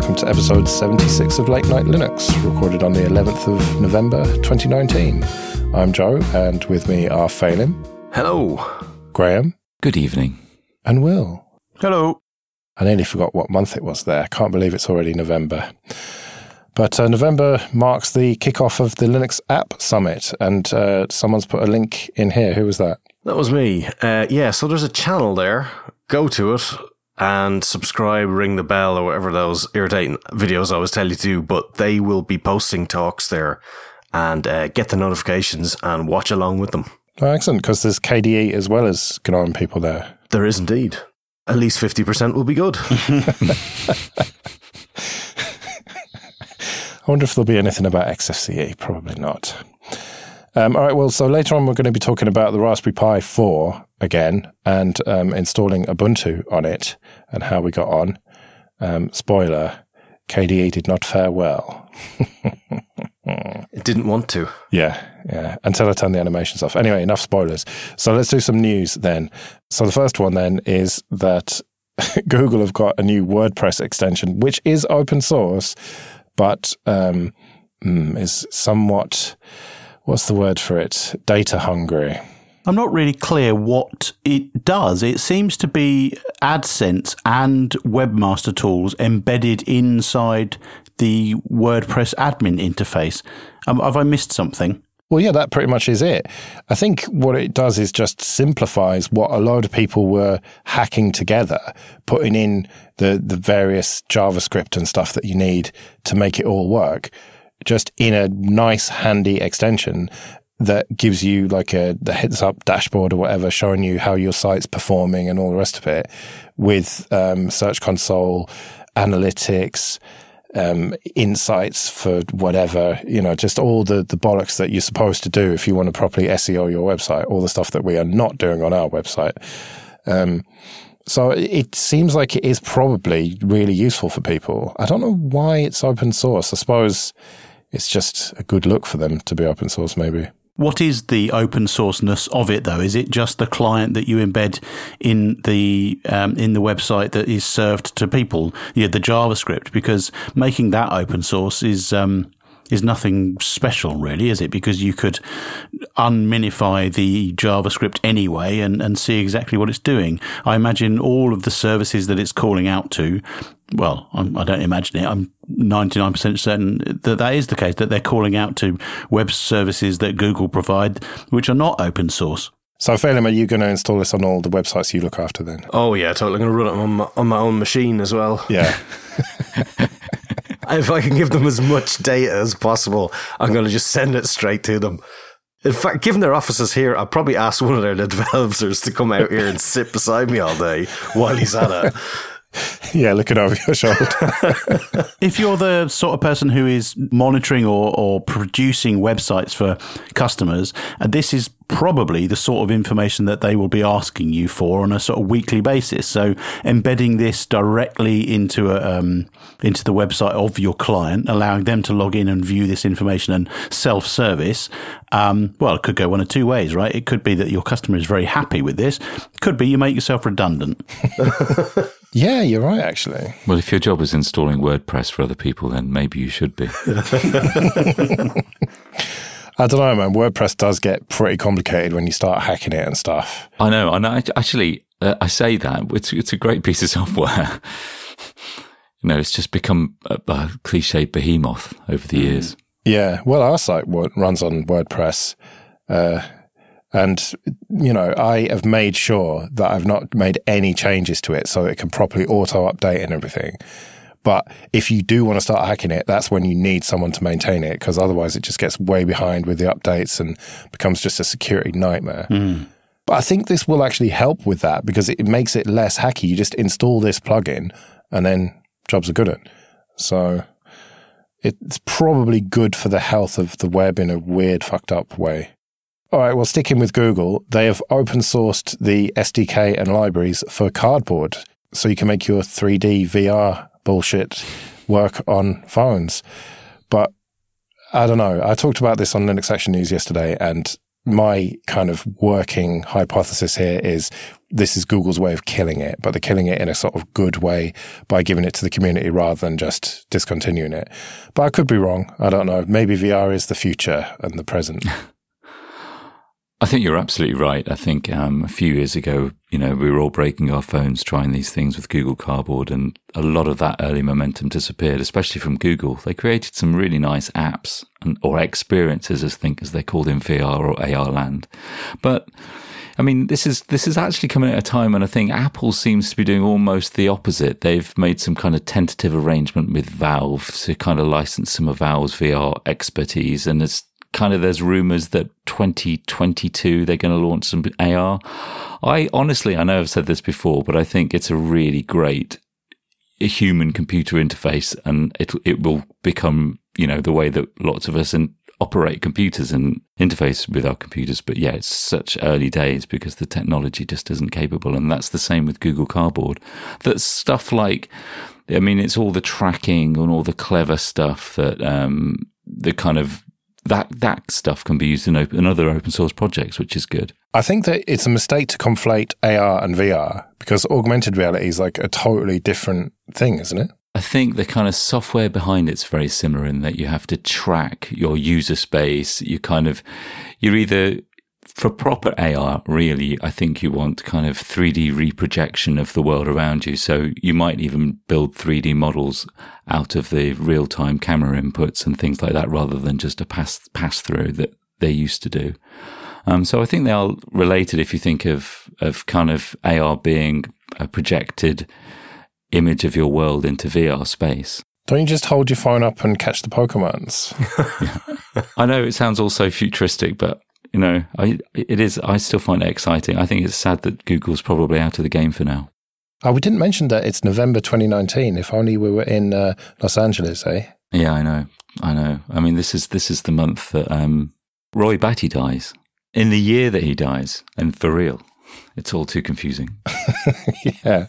welcome to episode 76 of Late Night Linux, recorded on the 11th of November 2019. I'm Joe, and with me are Phelim. Hello. Graham. Good evening. And Will. Hello. I nearly forgot what month it was there. I can't believe it's already November. But uh, November marks the kickoff of the Linux App Summit, and uh, someone's put a link in here. Who was that? That was me. Uh, yeah, so there's a channel there. Go to it and subscribe, ring the bell, or whatever those irritating videos I always tell you to do. But they will be posting talks there and uh, get the notifications and watch along with them. Oh, excellent, because there's KDE as well as GNOME people there. There is indeed. At least 50% will be good. I wonder if there'll be anything about XFCE. Probably not. Um, all right, well, so later on, we're going to be talking about the Raspberry Pi 4 again and um, installing Ubuntu on it and how we got on. Um, spoiler KDE did not fare well. it didn't want to. Yeah, yeah, until I turned the animations off. Anyway, enough spoilers. So let's do some news then. So the first one then is that Google have got a new WordPress extension, which is open source, but um, mm, is somewhat what's the word for it? Data hungry. I'm not really clear what it does. It seems to be AdSense and Webmaster Tools embedded inside the WordPress admin interface. Um, have I missed something? Well, yeah, that pretty much is it. I think what it does is just simplifies what a lot of people were hacking together, putting in the, the various JavaScript and stuff that you need to make it all work just in a nice, handy extension that gives you like a the heads up dashboard or whatever, showing you how your site's performing and all the rest of it, with um, Search Console, analytics, um, insights for whatever you know, just all the the bollocks that you're supposed to do if you want to properly SEO your website. All the stuff that we are not doing on our website. Um, so it seems like it is probably really useful for people. I don't know why it's open source. I suppose it's just a good look for them to be open source, maybe. What is the open sourceness of it, though? Is it just the client that you embed in the um, in the website that is served to people? Yeah, the JavaScript, because making that open source is um, is nothing special, really, is it? Because you could unminify the JavaScript anyway and, and see exactly what it's doing. I imagine all of the services that it's calling out to well, I'm, I do not imagine it. I'm 99% certain that that is the case, that they're calling out to web services that Google provide, which are not open source. So, Phelim, are you going to install this on all the websites you look after then? Oh, yeah, totally. I'm going to run it on my, on my own machine as well. Yeah. if I can give them as much data as possible, I'm going to just send it straight to them. In fact, given their offices here, I'll probably ask one of their developers to come out here and sit beside me all day while he's at it. yeah, looking over your shoulder. if you're the sort of person who is monitoring or, or producing websites for customers, and uh, this is probably the sort of information that they will be asking you for on a sort of weekly basis. So embedding this directly into a, um, into the website of your client, allowing them to log in and view this information and self service. Um, well, it could go one of two ways, right? It could be that your customer is very happy with this. It could be you make yourself redundant. Yeah, you're right, actually. Well, if your job is installing WordPress for other people, then maybe you should be. I don't know, man. WordPress does get pretty complicated when you start hacking it and stuff. I know. And I, actually, uh, I say that it's, it's a great piece of software. you know, it's just become a, a cliche behemoth over the years. Yeah. Well, our site runs on WordPress. Uh, and, you know, I have made sure that I've not made any changes to it so it can properly auto update and everything. But if you do want to start hacking it, that's when you need someone to maintain it because otherwise it just gets way behind with the updates and becomes just a security nightmare. Mm. But I think this will actually help with that because it makes it less hacky. You just install this plugin and then jobs are good at. So it's probably good for the health of the web in a weird, fucked up way. All right, well, sticking with Google, they have open sourced the SDK and libraries for Cardboard. So you can make your 3D VR bullshit work on phones. But I don't know. I talked about this on Linux Action News yesterday, and my kind of working hypothesis here is this is Google's way of killing it, but they're killing it in a sort of good way by giving it to the community rather than just discontinuing it. But I could be wrong. I don't know. Maybe VR is the future and the present. I think you're absolutely right. I think um, a few years ago, you know, we were all breaking our phones trying these things with Google Cardboard, and a lot of that early momentum disappeared, especially from Google. They created some really nice apps and, or experiences, as think as they're called in VR or AR land. But I mean, this is this is actually coming at a time when I think Apple seems to be doing almost the opposite. They've made some kind of tentative arrangement with Valve to kind of license some of Valve's VR expertise, and it's kind of there's rumors that 2022 they're going to launch some AR. I honestly, I know I've said this before, but I think it's a really great human computer interface and it it will become, you know, the way that lots of us in, operate computers and interface with our computers. But yeah, it's such early days because the technology just isn't capable. And that's the same with Google Cardboard. That stuff like, I mean, it's all the tracking and all the clever stuff that, um, the kind of that that stuff can be used in, open, in other open source projects, which is good. I think that it's a mistake to conflate AR and VR because augmented reality is like a totally different thing, isn't it? I think the kind of software behind it's very similar in that you have to track your user space. You kind of, you're either for proper AR, really, I think you want kind of 3D reprojection of the world around you. So you might even build 3D models out of the real time camera inputs and things like that rather than just a pass, pass through that they used to do. Um, so I think they are related if you think of, of kind of AR being a projected image of your world into VR space. Don't you just hold your phone up and catch the Pokemons? I know it sounds all so futuristic, but you know, I it is. I still find it exciting. I think it's sad that Google's probably out of the game for now. Oh, we didn't mention that it's November 2019. If only we were in uh, Los Angeles, eh? Yeah, I know. I know. I mean, this is this is the month that um, Roy Batty dies. In the year that he dies, and for real, it's all too confusing. yeah,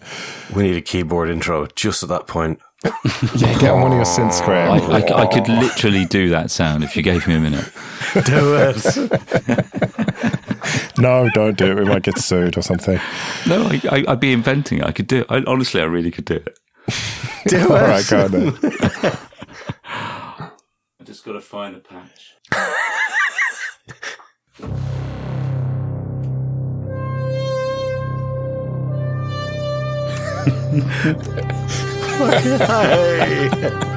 we need a keyboard intro just at that point. Yeah, get on one of your synths, oh, Graham. I, I, I, could literally do that sound if you gave me a minute. do it. no, don't do it. We might get sued or something. No, I, would be inventing it. I could do it. I, honestly, I really could do it. do it. All right, go on then. I just got to find a patch.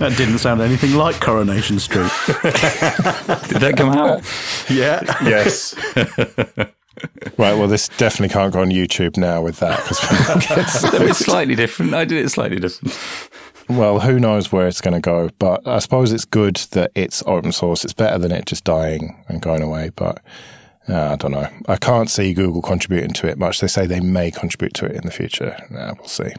That didn't sound anything like Coronation Street. Did that come out? Yeah. Yes. Right. Well, this definitely can't go on YouTube now with that because it's slightly different. I did it slightly different. Well, who knows where it's going to go? But I suppose it's good that it's open source. It's better than it just dying and going away. But uh, I don't know. I can't see Google contributing to it much. They say they may contribute to it in the future. Yeah, we'll see.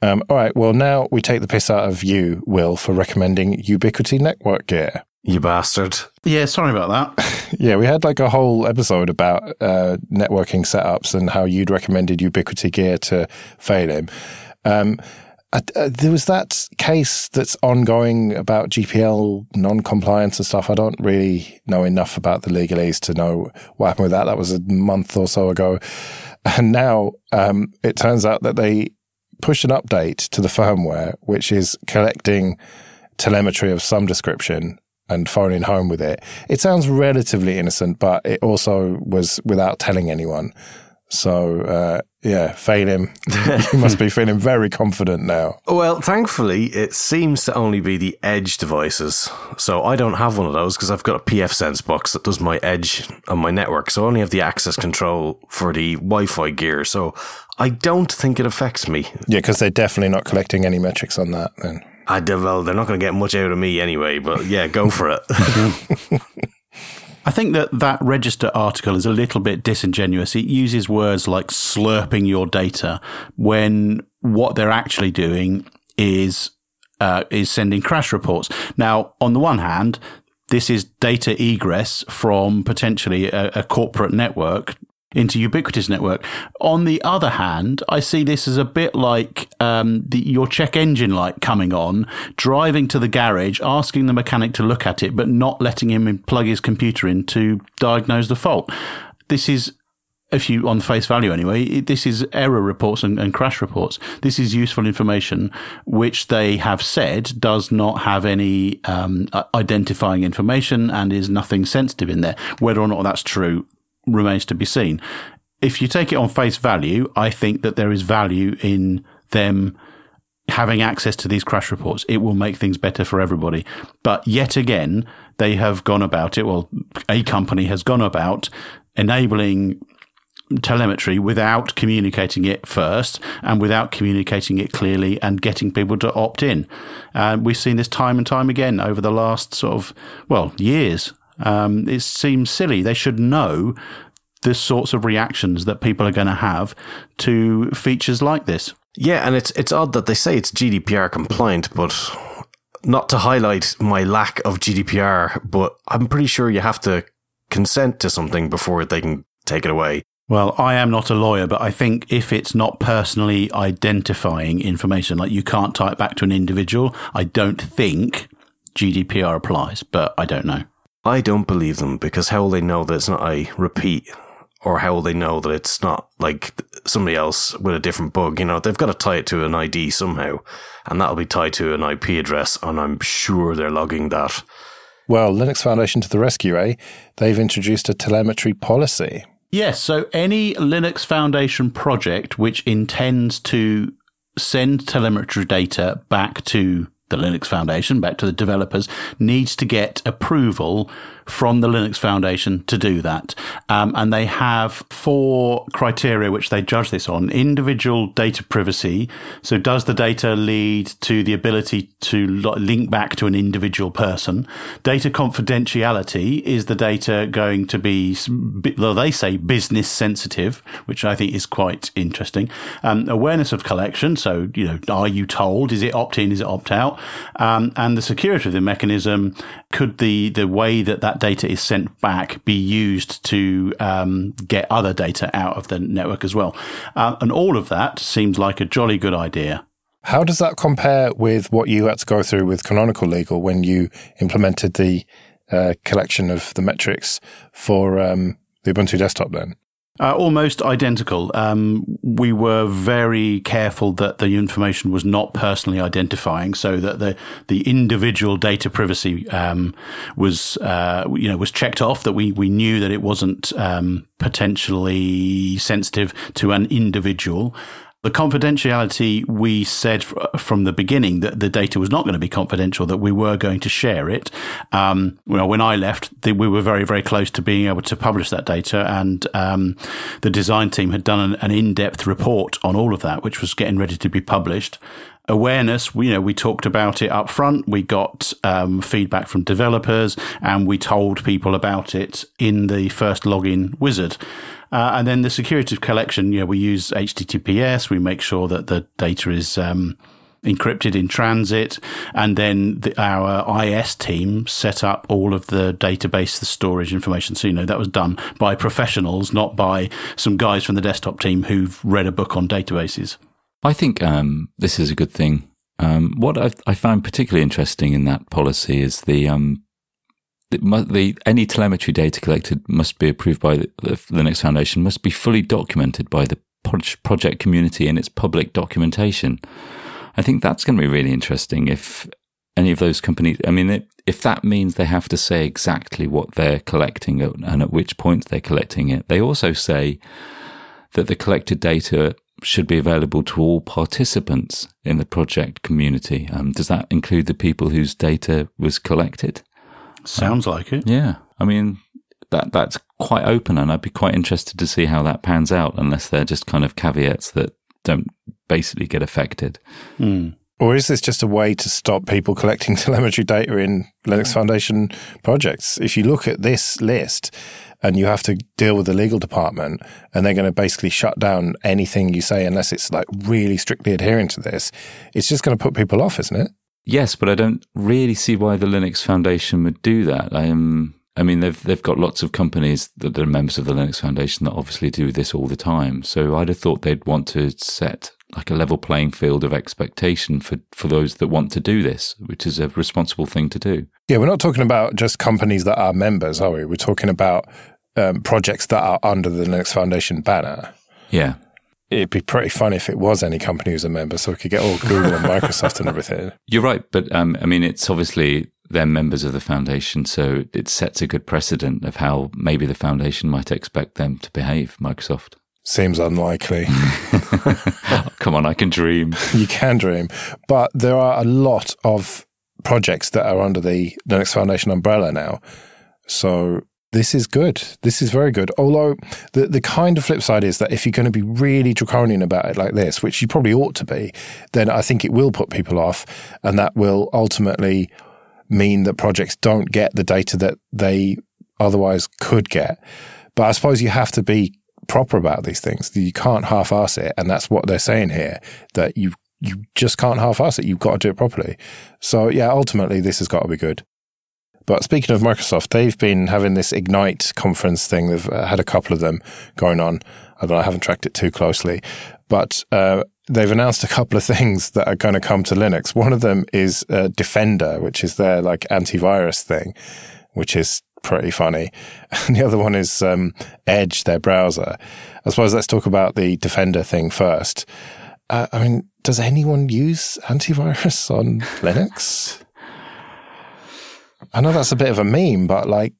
Um, all right. Well, now we take the piss out of you, Will, for recommending Ubiquiti Network Gear. You bastard. Yeah, sorry about that. yeah, we had like a whole episode about uh, networking setups and how you'd recommended Ubiquiti gear to Phelim. Um, uh, uh, there was that case that's ongoing about GPL non-compliance and stuff. I don't really know enough about the legalese to know what happened with that. That was a month or so ago. And now um, it turns out that they pushed an update to the firmware, which is collecting telemetry of some description and phoning home with it. It sounds relatively innocent, but it also was without telling anyone. So, uh, yeah, Phelim. you must be feeling very confident now. Well, thankfully, it seems to only be the Edge devices. So I don't have one of those because I've got a pfSense box that does my Edge on my network. So I only have the access control for the Wi Fi gear. So I don't think it affects me. Yeah, because they're definitely not collecting any metrics on that then. I don't, well, they're not going to get much out of me anyway, but yeah, go for it. I think that that register article is a little bit disingenuous. It uses words like slurping your data when what they're actually doing is uh, is sending crash reports. Now, on the one hand, This is data egress from potentially a, a corporate network into Ubiquiti's network. On the other hand, I see this as a bit like um, the, your check engine light coming on, driving to the garage, asking the mechanic to look at it, but not letting him plug his computer in to diagnose the fault. This is if you on face value anyway, this is error reports and, and, crash reports. This is useful information, which they have said does not have any um, identifying information and is nothing sensitive in there. Whether or not that's true, remains to be seen. If you take it on face value, I think that there is value in them having access to these crash reports. It will make things better for everybody. But yet again, they have gone about it. Well, a company has gone about enabling telemetry without communicating it first and without communicating it clearly and getting people to opt in. Uh, we've seen this time and time again over the last sort of, well, years. Um, it seems silly. They should know the sorts of reactions that people are going to have to features like this. Yeah, and it's it's odd that they say it's GDPR compliant, but not to highlight my lack of GDPR, but I'm pretty sure you have to consent to something before they can take it away. Well, I am not a lawyer, but I think if it's not personally identifying information, like you can't tie it back to an individual, I don't think GDPR applies, but I don't know. I don't believe them because how will they know that it's not a repeat? Or how will they know that it's not like somebody else with a different bug? You know, they've got to tie it to an ID somehow, and that'll be tied to an IP address, and I'm sure they're logging that. Well, Linux Foundation to the rescue, eh? They've introduced a telemetry policy. Yes, so any Linux Foundation project which intends to send telemetry data back to the Linux Foundation, back to the developers, needs to get approval from the Linux Foundation to do that. Um, and they have four criteria which they judge this on individual data privacy. So, does the data lead to the ability to link back to an individual person? Data confidentiality is the data going to be, well, they say business sensitive, which I think is quite interesting. Um, awareness of collection. So, you know, are you told? Is it opt in? Is it opt out? Um, and the security of the mechanism. Could the, the way that that that data is sent back be used to um, get other data out of the network as well. Uh, and all of that seems like a jolly good idea. How does that compare with what you had to go through with Canonical Legal when you implemented the uh, collection of the metrics for um, the Ubuntu desktop then? Uh, almost identical. Um, we were very careful that the information was not personally identifying, so that the the individual data privacy um, was uh, you know was checked off. That we we knew that it wasn't um, potentially sensitive to an individual. The confidentiality, we said from the beginning that the data was not going to be confidential, that we were going to share it. Um, well, when I left, we were very, very close to being able to publish that data. And um, the design team had done an, an in depth report on all of that, which was getting ready to be published awareness. We, you know, we talked about it up front. We got um, feedback from developers, and we told people about it in the first login wizard. Uh, and then the security of collection, you know, we use HTTPS. We make sure that the data is um, encrypted in transit. And then the, our IS team set up all of the database, the storage information. So, you know, that was done by professionals, not by some guys from the desktop team who've read a book on databases. I think um, this is a good thing. Um, what I've, i found particularly interesting in that policy is the um, the, any telemetry data collected must be approved by the, the Linux Foundation, must be fully documented by the project community in its public documentation. I think that's going to be really interesting if any of those companies, I mean, if that means they have to say exactly what they're collecting and at which point they're collecting it, they also say that the collected data should be available to all participants in the project community. Um, does that include the people whose data was collected? Sounds like it. Yeah. I mean, that that's quite open, and I'd be quite interested to see how that pans out, unless they're just kind of caveats that don't basically get affected. Mm. Or is this just a way to stop people collecting telemetry data in Linux Foundation projects? If you look at this list and you have to deal with the legal department and they're going to basically shut down anything you say unless it's like really strictly adhering to this, it's just going to put people off, isn't it? Yes, but I don't really see why the Linux Foundation would do that. I am. I mean, they've they've got lots of companies that are members of the Linux Foundation that obviously do this all the time. So I'd have thought they'd want to set like a level playing field of expectation for for those that want to do this, which is a responsible thing to do. Yeah, we're not talking about just companies that are members, are we? We're talking about um, projects that are under the Linux Foundation banner. Yeah. It'd be pretty fun if it was any company who's a member, so we could get all Google and Microsoft and everything. You're right, but um, I mean, it's obviously they're members of the foundation, so it sets a good precedent of how maybe the foundation might expect them to behave. Microsoft seems unlikely. Come on, I can dream. You can dream, but there are a lot of projects that are under the Linux Foundation umbrella now, so this is good. This is very good. Although the the kind of flip side is that if you're going to be really draconian about it like this, which you probably ought to be, then I think it will put people off, and that will ultimately mean that projects don't get the data that they otherwise could get. But I suppose you have to be proper about these things. You can't half-ass it, and that's what they're saying here. That you you just can't half-ass it. You've got to do it properly. So yeah, ultimately this has got to be good. But speaking of Microsoft, they've been having this Ignite conference thing. They've uh, had a couple of them going on. Although I haven't tracked it too closely, but uh, they've announced a couple of things that are going to come to Linux. One of them is uh, Defender, which is their like antivirus thing, which is pretty funny. And the other one is um, Edge, their browser. I suppose let's talk about the Defender thing first. Uh, I mean, does anyone use antivirus on Linux? I know that's a bit of a meme, but like,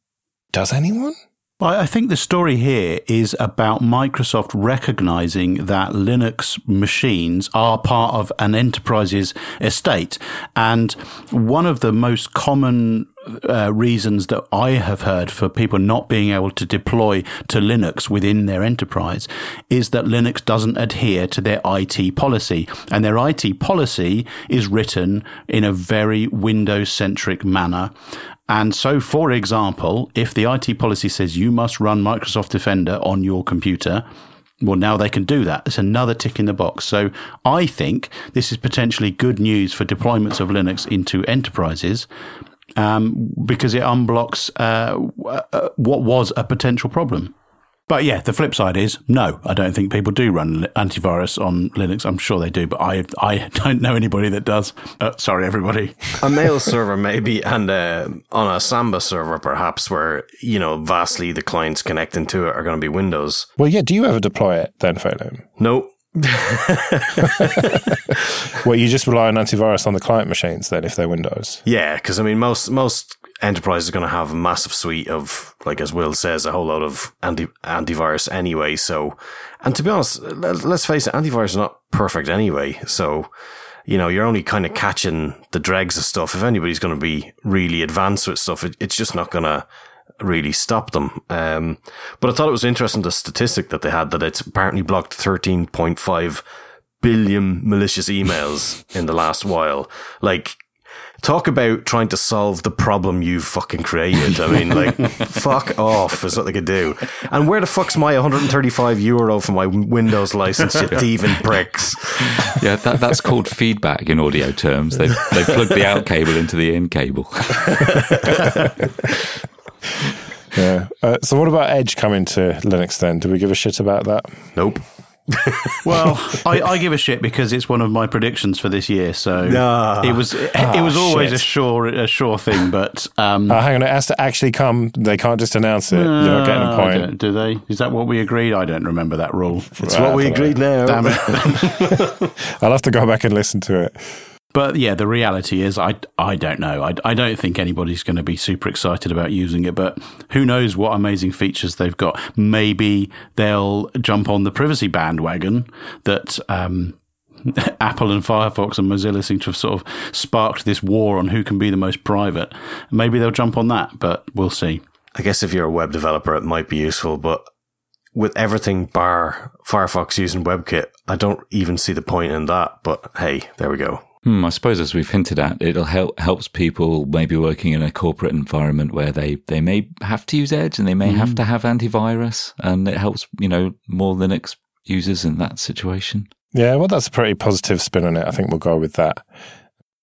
does anyone? I think the story here is about Microsoft recognizing that Linux machines are part of an enterprise's estate. And one of the most common uh, reasons that I have heard for people not being able to deploy to Linux within their enterprise is that Linux doesn't adhere to their IT policy. And their IT policy is written in a very Windows centric manner. And so, for example, if the IT policy says you must run Microsoft Defender on your computer, well, now they can do that. It's another tick in the box. So I think this is potentially good news for deployments of Linux into enterprises um, because it unblocks uh, uh, what was a potential problem. But yeah, the flip side is no, I don't think people do run antivirus on Linux. I'm sure they do, but I I don't know anybody that does. Uh, sorry, everybody. a mail server maybe, and uh, on a Samba server perhaps, where you know vastly the clients connecting to it are going to be Windows. Well, yeah. Do you ever deploy it then, Phelim? No. well, you just rely on antivirus on the client machines then, if they're Windows. Yeah, because I mean, most most enterprise is going to have a massive suite of, like as Will says, a whole lot of anti antivirus anyway. So, and to be honest, let's face it, antivirus is not perfect anyway. So, you know, you're only kind of catching the dregs of stuff. If anybody's going to be really advanced with stuff, it, it's just not going to really stop them. Um, but I thought it was interesting the statistic that they had that it's apparently blocked 13.5 billion malicious emails in the last while. Like, talk about trying to solve the problem you fucking created. I mean, like, fuck off is what they could do. And where the fuck's my 135 euro for my Windows license, you thieving pricks? Yeah, that, that's called feedback in audio terms. They've, they've plugged the out cable into the in cable. yeah. Uh, so, what about Edge coming to Linux then? Do we give a shit about that? Nope well, I, I, give a shit because it's one of my predictions for this year. So it was it, it was ah, always shit. a sure a sure thing. But um, uh, hang on, it has to actually come. They can't just announce it. You're not getting a point. Do they? Is that what we agreed? I don't remember that rule. It's what we agreed know. now. Damn it! I'll have to go back and listen to it. But yeah, the reality is, I, I don't know. I, I don't think anybody's going to be super excited about using it, but who knows what amazing features they've got. Maybe they'll jump on the privacy bandwagon that um, Apple and Firefox and Mozilla seem to have sort of sparked this war on who can be the most private. Maybe they'll jump on that, but we'll see. I guess if you're a web developer, it might be useful, but with everything bar Firefox using WebKit, I don't even see the point in that. But hey, there we go. Hmm, I suppose, as we've hinted at, it'll help helps people maybe working in a corporate environment where they, they may have to use Edge and they may mm. have to have antivirus, and it helps you know more Linux users in that situation. Yeah, well, that's a pretty positive spin on it. I think we'll go with that.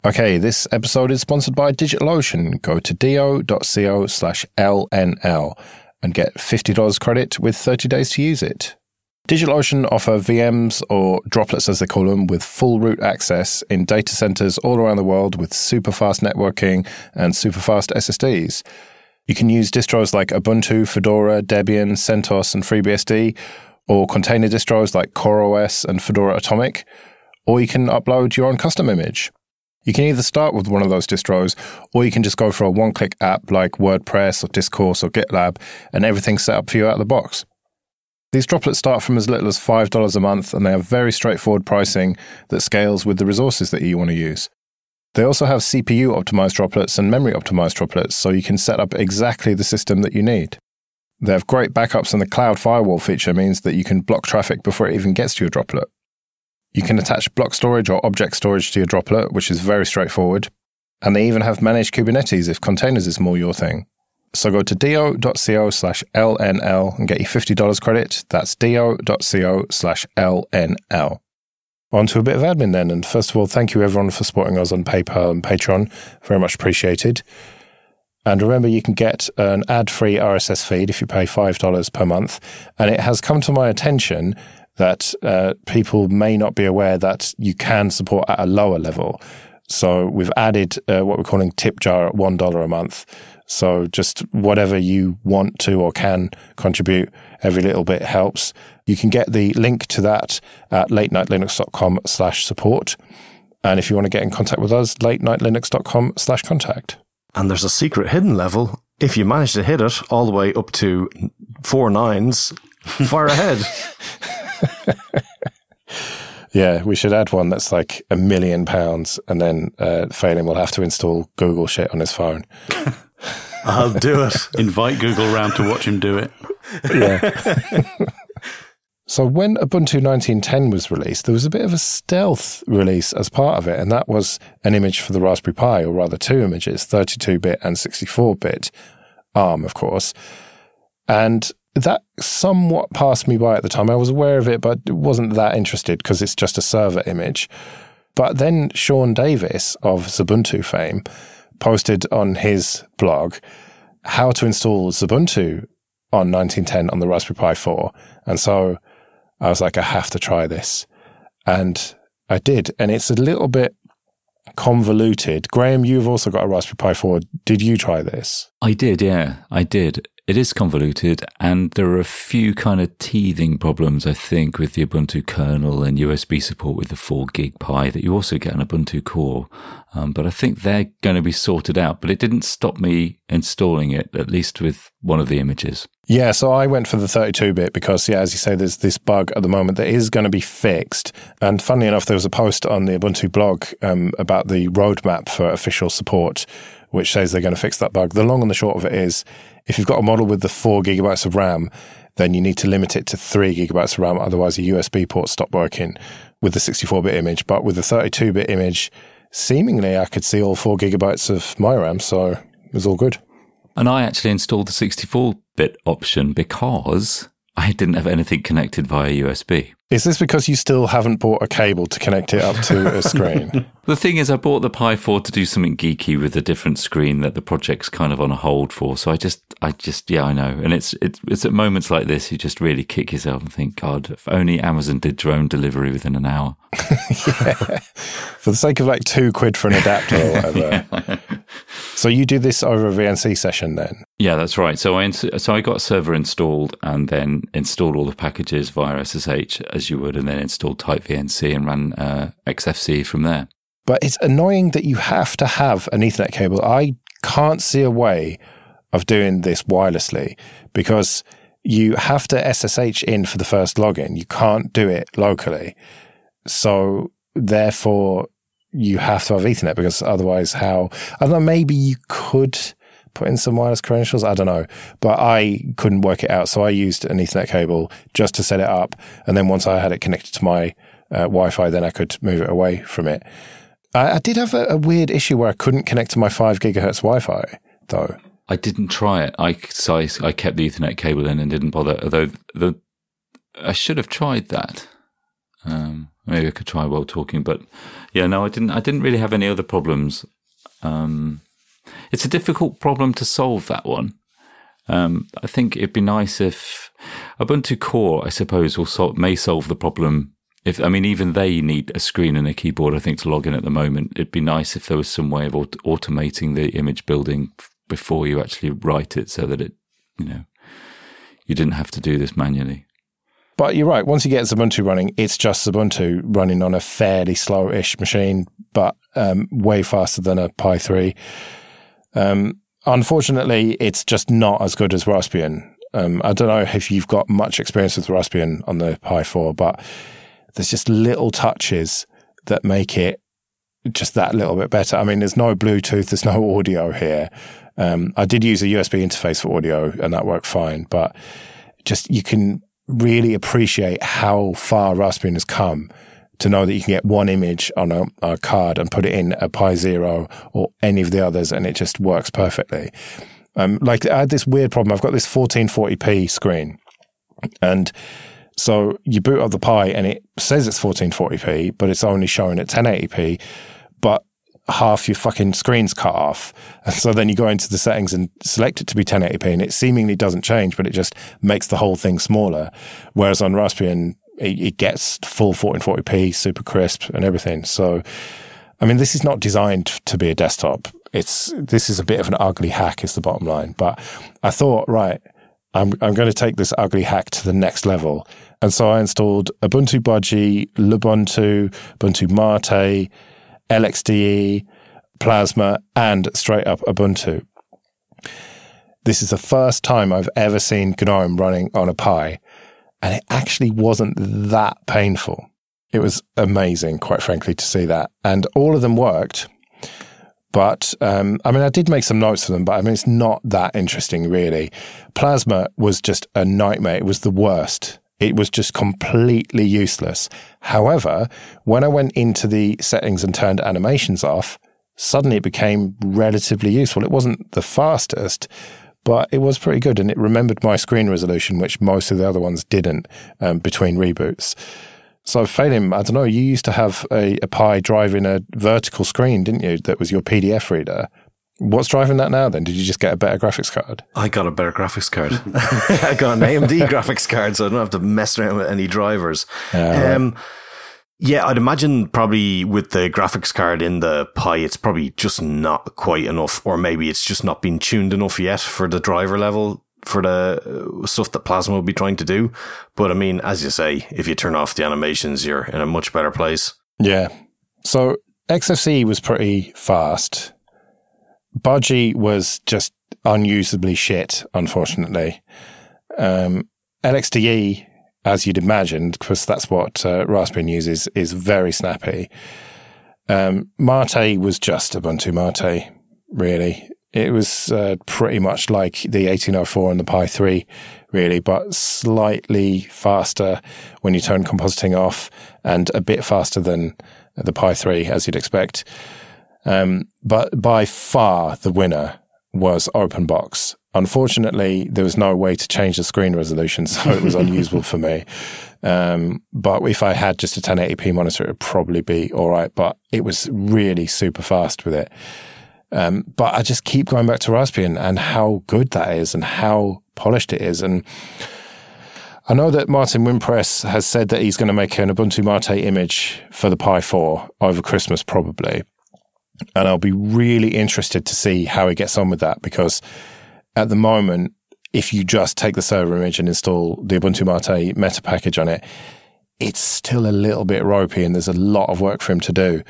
Okay, this episode is sponsored by DigitalOcean. Go to do.co slash LNL and get $50 credit with 30 days to use it. DigitalOcean offer VMs or droplets as they call them with full root access in data centers all around the world with super fast networking and super fast SSDs. You can use distros like Ubuntu, Fedora, Debian, CentOS, and FreeBSD, or container distros like CoreOS and Fedora Atomic, or you can upload your own custom image. You can either start with one of those distros, or you can just go for a one click app like WordPress or Discourse or GitLab, and everything's set up for you out of the box. These droplets start from as little as $5 a month, and they have very straightforward pricing that scales with the resources that you want to use. They also have CPU optimized droplets and memory optimized droplets, so you can set up exactly the system that you need. They have great backups, and the cloud firewall feature means that you can block traffic before it even gets to your droplet. You can attach block storage or object storage to your droplet, which is very straightforward. And they even have managed Kubernetes if containers is more your thing. So go to do.co slash LNL and get you $50 credit. That's do.co slash LNL. On to a bit of admin then. And first of all, thank you everyone for supporting us on PayPal and Patreon. Very much appreciated. And remember, you can get an ad free RSS feed if you pay $5 per month. And it has come to my attention that uh, people may not be aware that you can support at a lower level. So we've added uh, what we're calling tip jar at $1 a month. So just whatever you want to or can contribute, every little bit helps. You can get the link to that at latenightlinux.com slash support. And if you want to get in contact with us, latenightlinux.com slash contact. And there's a secret hidden level. If you manage to hit it all the way up to four nines, fire ahead. yeah, we should add one that's like a million pounds, and then uh, will have to install Google shit on his phone. I'll do it. Invite Google round to watch him do it. Yeah. so when Ubuntu 19.10 was released, there was a bit of a stealth release as part of it, and that was an image for the Raspberry Pi, or rather two images, 32-bit and 64-bit ARM, of course. And that somewhat passed me by at the time. I was aware of it, but wasn't that interested because it's just a server image. But then Sean Davis of Xubuntu fame posted on his blog how to install Xubuntu on 1910 on the Raspberry Pi 4. And so I was like, I have to try this. And I did. And it's a little bit convoluted. Graham, you've also got a Raspberry Pi 4. Did you try this? I did, yeah, I did. It is convoluted, and there are a few kind of teething problems, I think, with the Ubuntu kernel and USB support with the 4 gig Pi that you also get on Ubuntu Core. Um, but I think they're going to be sorted out. But it didn't stop me installing it, at least with one of the images. Yeah, so I went for the 32 bit because, yeah, as you say, there's this bug at the moment that is going to be fixed. And funnily enough, there was a post on the Ubuntu blog um, about the roadmap for official support, which says they're going to fix that bug. The long and the short of it is if you've got a model with the four gigabytes of RAM, then you need to limit it to three gigabytes of RAM. Otherwise, the USB port stop working with the 64 bit image. But with the 32 bit image, seemingly I could see all four gigabytes of my RAM. So it was all good. And I actually installed the 64 bit option because I didn't have anything connected via USB. Is this because you still haven't bought a cable to connect it up to a screen? the thing is, I bought the Pi 4 to do something geeky with a different screen that the project's kind of on a hold for. So I just, I just, yeah, I know. And it's, it's, it's at moments like this you just really kick yourself and think, God, if only Amazon did drone delivery within an hour. yeah. For the sake of like two quid for an adapter or whatever. yeah. So you do this over a VNC session then? Yeah, that's right. So I so I got a server installed and then installed all the packages via SSH as you would, and then installed TightVNC and ran uh, XFCE from there. But it's annoying that you have to have an Ethernet cable. I can't see a way of doing this wirelessly because you have to SSH in for the first login. You can't do it locally. So therefore, you have to have Ethernet because otherwise, how? I don't know. Maybe you could put in some wireless credentials. I don't know, but I couldn't work it out. So I used an Ethernet cable just to set it up, and then once I had it connected to my uh, Wi-Fi, then I could move it away from it. I, I did have a, a, weird issue where I couldn't connect to my five gigahertz Wi-Fi though. I didn't try it. I so I, I kept the Ethernet cable in and didn't bother. Although the I should have tried that. Um, maybe I could try while talking. But yeah, no, I didn't. I didn't really have any other problems. Um, it's a difficult problem to solve that one. Um, I think it'd be nice if Ubuntu Core, I suppose, will sol- may solve the problem. If I mean, even they need a screen and a keyboard, I think, to log in at the moment. It'd be nice if there was some way of aut- automating the image building before you actually write it, so that it, you know, you didn't have to do this manually. But you're right. Once you get Ubuntu running, it's just Ubuntu running on a fairly slow-ish machine, but um, way faster than a Pi 3. Um, unfortunately, it's just not as good as Raspbian. Um, I don't know if you've got much experience with Raspbian on the Pi 4, but there's just little touches that make it just that little bit better. I mean, there's no Bluetooth, there's no audio here. Um, I did use a USB interface for audio and that worked fine, but just you can really appreciate how far Raspbian has come to know that you can get one image on a, a, card and put it in a Pi Zero or any of the others, and it just works perfectly. Um, like I had this weird problem. I've got this 1440p screen, and so you boot up the Pi, and it says it's 1440p, but it's only showing at 1080p. But half your fucking screen's cut off. And so then you go into the settings and select it to be 1080p and it seemingly doesn't change, but it just makes the whole thing smaller. Whereas on Raspbian, it, it gets full 1440p, super crisp and everything. So, I mean, this is not designed to be a desktop. It's, this is a bit of an ugly hack is the bottom line. But I thought, right, I'm, I'm going to take this ugly hack to the next level. And so I installed Ubuntu Budgie, Lubuntu, Ubuntu Mate, LXDE, Plasma, and straight up Ubuntu. This is the first time I've ever seen GNOME running on a Pi, and it actually wasn't that painful. It was amazing, quite frankly, to see that. And all of them worked. But um, I mean, I did make some notes for them, but I mean, it's not that interesting, really. Plasma was just a nightmare. It was the worst. It was just completely useless. However, when I went into the settings and turned animations off, suddenly it became relatively useful. It wasn't the fastest, but it was pretty good and it remembered my screen resolution, which most of the other ones didn't um, between reboots. So, Phelim, I don't know, you used to have a, a Pi driving a vertical screen, didn't you? That was your PDF reader. What's driving that now then? Did you just get a better graphics card? I got a better graphics card. I got an AMD graphics card, so I don't have to mess around with any drivers. Uh, um, yeah, I'd imagine probably with the graphics card in the Pi, it's probably just not quite enough, or maybe it's just not been tuned enough yet for the driver level for the stuff that Plasma will be trying to do. But I mean, as you say, if you turn off the animations, you're in a much better place. Yeah. So XFCE was pretty fast. Budgie was just unusably shit, unfortunately. Um, LXDE, as you'd imagined, because that's what uh, Raspbian uses, is very snappy. Um, Mate was just Ubuntu Mate, really. It was uh, pretty much like the 1804 and the Pi 3, really, but slightly faster when you turn compositing off and a bit faster than the Pi 3, as you'd expect. Um, but by far the winner was OpenBox. Unfortunately, there was no way to change the screen resolution, so it was unusable for me. Um, but if I had just a 1080p monitor, it would probably be all right. But it was really super fast with it. Um, but I just keep going back to Raspbian and how good that is and how polished it is. And I know that Martin Wimpress has said that he's going to make an Ubuntu Mate image for the Pi 4 over Christmas, probably. And I'll be really interested to see how he gets on with that because at the moment, if you just take the server image and install the Ubuntu Mate meta package on it, it's still a little bit ropey and there's a lot of work for him to do.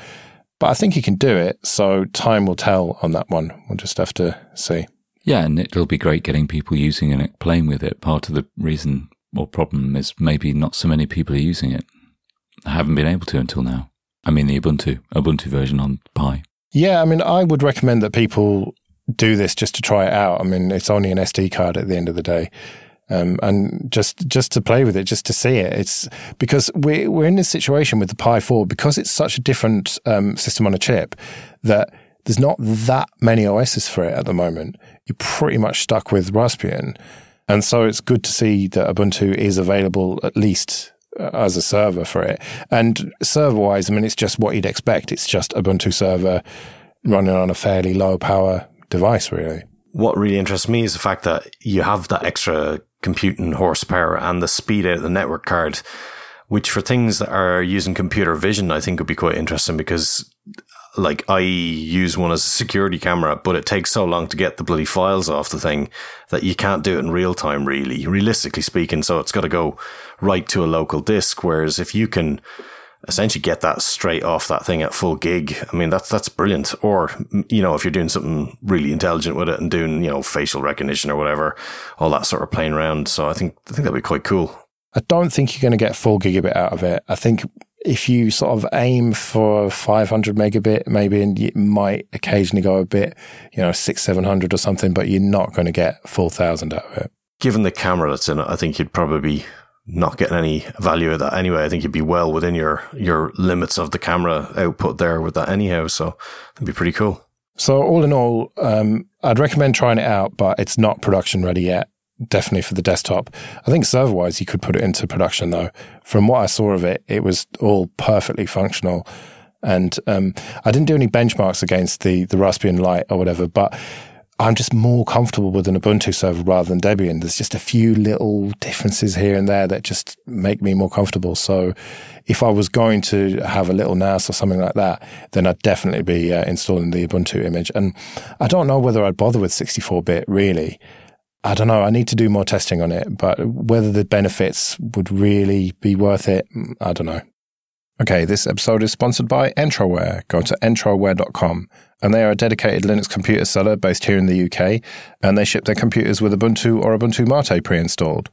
But I think he can do it. So time will tell on that one. We'll just have to see. Yeah, and it'll be great getting people using it, playing with it. Part of the reason or problem is maybe not so many people are using it. I haven't been able to until now. I mean, the Ubuntu, Ubuntu version on Pi. Yeah, I mean, I would recommend that people do this just to try it out. I mean, it's only an SD card at the end of the day. Um, and just just to play with it, just to see it. It's because we're we're in this situation with the Pi Four because it's such a different um, system on a chip that there's not that many OSs for it at the moment. You're pretty much stuck with Raspbian, and so it's good to see that Ubuntu is available at least Uh, as a server for it. And server wise, I mean, it's just what you'd expect. It's just Ubuntu server running on a fairly low power device, really. What really interests me is the fact that you have that extra computing horsepower and the speed out of the network card, which for things that are using computer vision, I think would be quite interesting because like I use one as a security camera, but it takes so long to get the bloody files off the thing that you can't do it in real time, really, realistically speaking. So it's got to go right to a local disk. Whereas if you can essentially get that straight off that thing at full gig, I mean, that's, that's brilliant. Or, you know, if you're doing something really intelligent with it and doing, you know, facial recognition or whatever, all that sort of playing around. So I think, I think that'd be quite cool. I don't think you're going to get full gigabit out of it. I think if you sort of aim for 500 megabit, maybe, and you might occasionally go a bit, you know, six, 700 or something, but you're not going to get full thousand out of it. Given the camera that's in it, I think you'd probably be not getting any value of that anyway. I think you'd be well within your, your limits of the camera output there with that anyhow. So it'd be pretty cool. So all in all, um, I'd recommend trying it out, but it's not production ready yet definitely for the desktop. I think server wise, you could put it into production though. From what I saw of it, it was all perfectly functional. And um, I didn't do any benchmarks against the, the Raspbian Lite or whatever, but I'm just more comfortable with an Ubuntu server rather than Debian. There's just a few little differences here and there that just make me more comfortable. So if I was going to have a little NAS or something like that, then I'd definitely be uh, installing the Ubuntu image. And I don't know whether I'd bother with 64 bit really. I don't know. I need to do more testing on it, but whether the benefits would really be worth it, I don't know. Okay, this episode is sponsored by Entroware. Go to entroware.com, and they are a dedicated Linux computer seller based here in the UK, and they ship their computers with Ubuntu or Ubuntu Mate pre installed.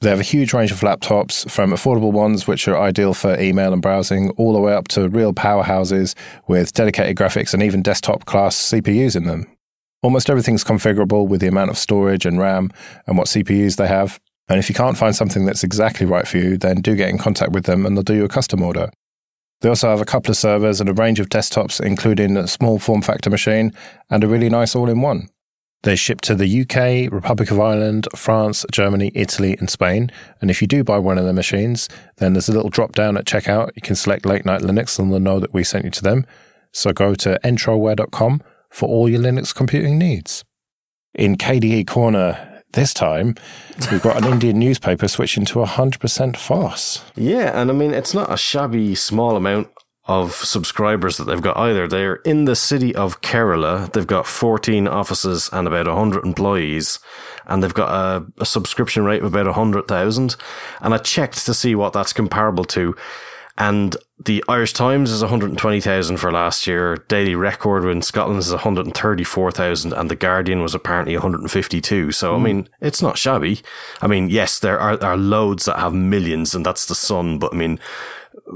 They have a huge range of laptops, from affordable ones which are ideal for email and browsing, all the way up to real powerhouses with dedicated graphics and even desktop class CPUs in them. Almost everything's configurable with the amount of storage and RAM and what CPUs they have. And if you can't find something that's exactly right for you, then do get in contact with them and they'll do you a custom order. They also have a couple of servers and a range of desktops, including a small form factor machine and a really nice all in one. They ship to the UK, Republic of Ireland, France, Germany, Italy, and Spain. And if you do buy one of their machines, then there's a little drop down at checkout. You can select Late Night Linux and they'll know that we sent you to them. So go to entroware.com for all your Linux computing needs. In KDE Corner, this time, we've got an Indian newspaper switching to 100% FOSS. Yeah, and I mean, it's not a shabby small amount of subscribers that they've got either. They're in the city of Kerala. They've got 14 offices and about 100 employees, and they've got a, a subscription rate of about 100,000. And I checked to see what that's comparable to. And the Irish Times is 120,000 for last year. Daily Record in Scotland is 134,000 and The Guardian was apparently 152. So, mm. I hmm. mean, it's not shabby. I mean, yes, there are, are loads that have millions and that's the sun, but I mean,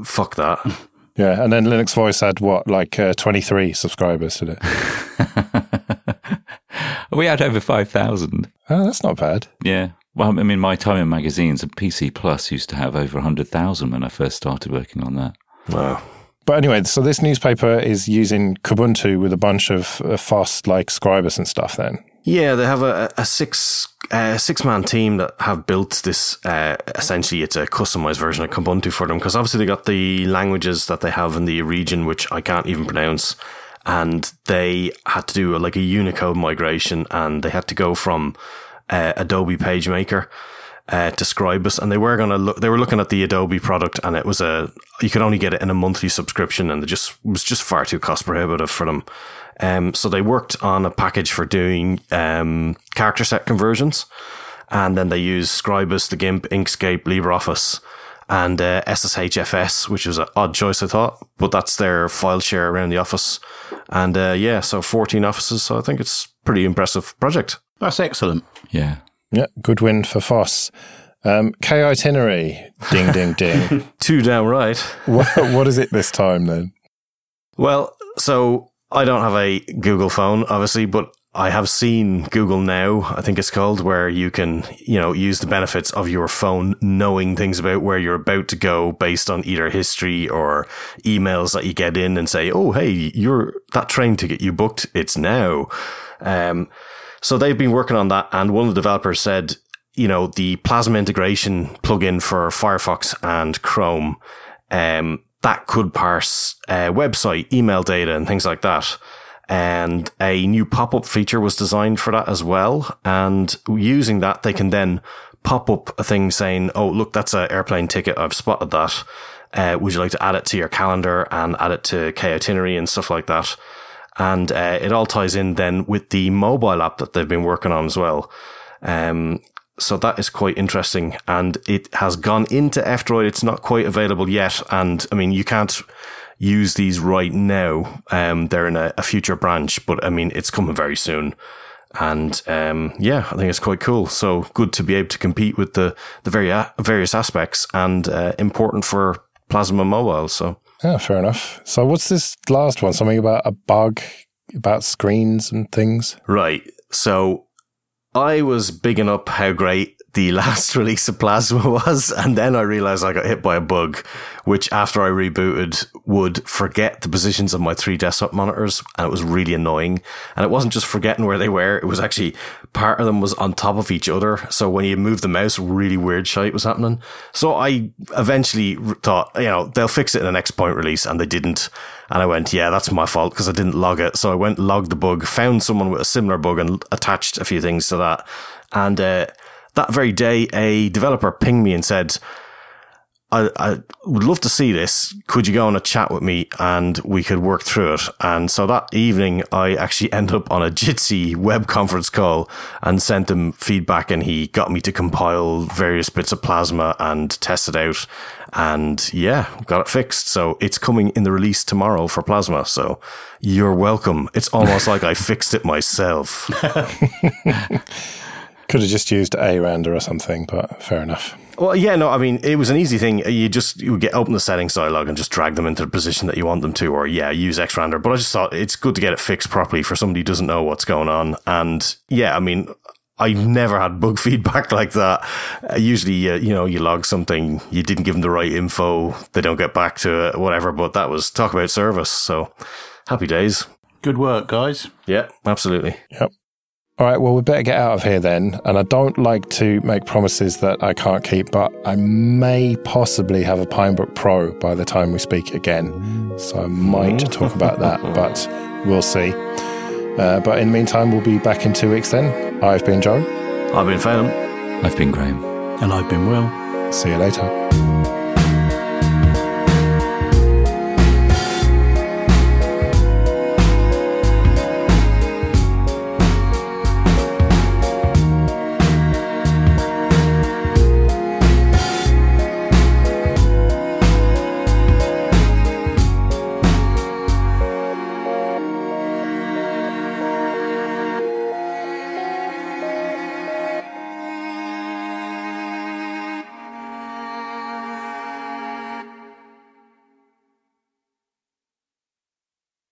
fuck that. Yeah. And then Linux Voice had what, like uh, 23 subscribers today? we had over 5,000. Oh, that's not bad. Yeah. Well, I mean, my time in magazines and PC Plus used to have over 100,000 when I first started working on that. Wow. But anyway, so this newspaper is using Kubuntu with a bunch of uh, FOSS like Scribus and stuff then. Yeah, they have a, a six uh, six man team that have built this. Uh, essentially, it's a customized version of Kubuntu for them because obviously they got the languages that they have in the region, which I can't even pronounce, and they had to do a, like a Unicode migration, and they had to go from uh, Adobe PageMaker uh, to Scribus, and they were going to look. They were looking at the Adobe product, and it was a you could only get it in a monthly subscription, and it just was just far too cost prohibitive for them. Um, so they worked on a package for doing um, character set conversions, and then they used Scribus, the GIMP, Inkscape, LibreOffice, and uh, SSHFS, which was an odd choice, I thought, but that's their file share around the office. And uh, yeah, so 14 offices. So I think it's pretty impressive project. That's excellent. Yeah. Yeah, good win for FOSS. Um, K itinerary, ding, ding, ding. Too damn right. what, what is it this time then? Well, so I don't have a Google phone, obviously, but I have seen Google Now, I think it's called, where you can, you know, use the benefits of your phone knowing things about where you're about to go based on either history or emails that you get in and say, oh, hey, you're that train ticket you booked, it's now. Um, so they've been working on that, and one of the developers said, you know, the Plasma integration plugin for Firefox and Chrome, um, that could parse uh, website, email data, and things like that. And a new pop up feature was designed for that as well. And using that, they can then pop up a thing saying, Oh, look, that's an airplane ticket. I've spotted that. Uh, would you like to add it to your calendar and add it to K itinerary and stuff like that? And uh, it all ties in then with the mobile app that they've been working on as well. Um, so that is quite interesting. And it has gone into F-Droid. It's not quite available yet. And I mean, you can't use these right now. Um, they're in a, a, future branch, but I mean, it's coming very soon. And um, yeah, I think it's quite cool. So good to be able to compete with the the very various aspects and uh, important for Plasma Mobile. So yeah, fair enough. So what's this last one? Something about a bug about screens and things, right? So I was bigging up how great the last release of Plasma was, and then I realized I got hit by a bug, which after I rebooted would forget the positions of my three desktop monitors, and it was really annoying. And it wasn't just forgetting where they were; it was actually part of them was on top of each other. So when you move the mouse, really weird shit was happening. So I eventually thought, you know, they'll fix it in the next point release, and they didn't. And I went, yeah, that's my fault because I didn't log it. So I went logged the bug, found someone with a similar bug, and attached a few things to that, and. Uh, that very day, a developer pinged me and said, I, I, would love to see this. Could you go on a chat with me and we could work through it? And so that evening, I actually ended up on a Jitsi web conference call and sent him feedback and he got me to compile various bits of plasma and test it out. And yeah, got it fixed. So it's coming in the release tomorrow for plasma. So you're welcome. It's almost like I fixed it myself. Could have just used ARandR or something, but fair enough. Well, yeah, no, I mean, it was an easy thing. You just you get open the settings dialog and just drag them into the position that you want them to, or yeah, use Xrandr. But I just thought it's good to get it fixed properly for somebody who doesn't know what's going on. And yeah, I mean, I've never had bug feedback like that. Uh, usually, uh, you know, you log something, you didn't give them the right info, they don't get back to it, whatever. But that was talk about service. So happy days. Good work, guys. Yeah, absolutely. Yep. All right, well, we better get out of here then. And I don't like to make promises that I can't keep, but I may possibly have a Pinebook Pro by the time we speak again. So I might talk about that, but we'll see. Uh, but in the meantime, we'll be back in two weeks then. I've been Joe. I've been Phelim. I've been Graham. And I've been Will. See you later.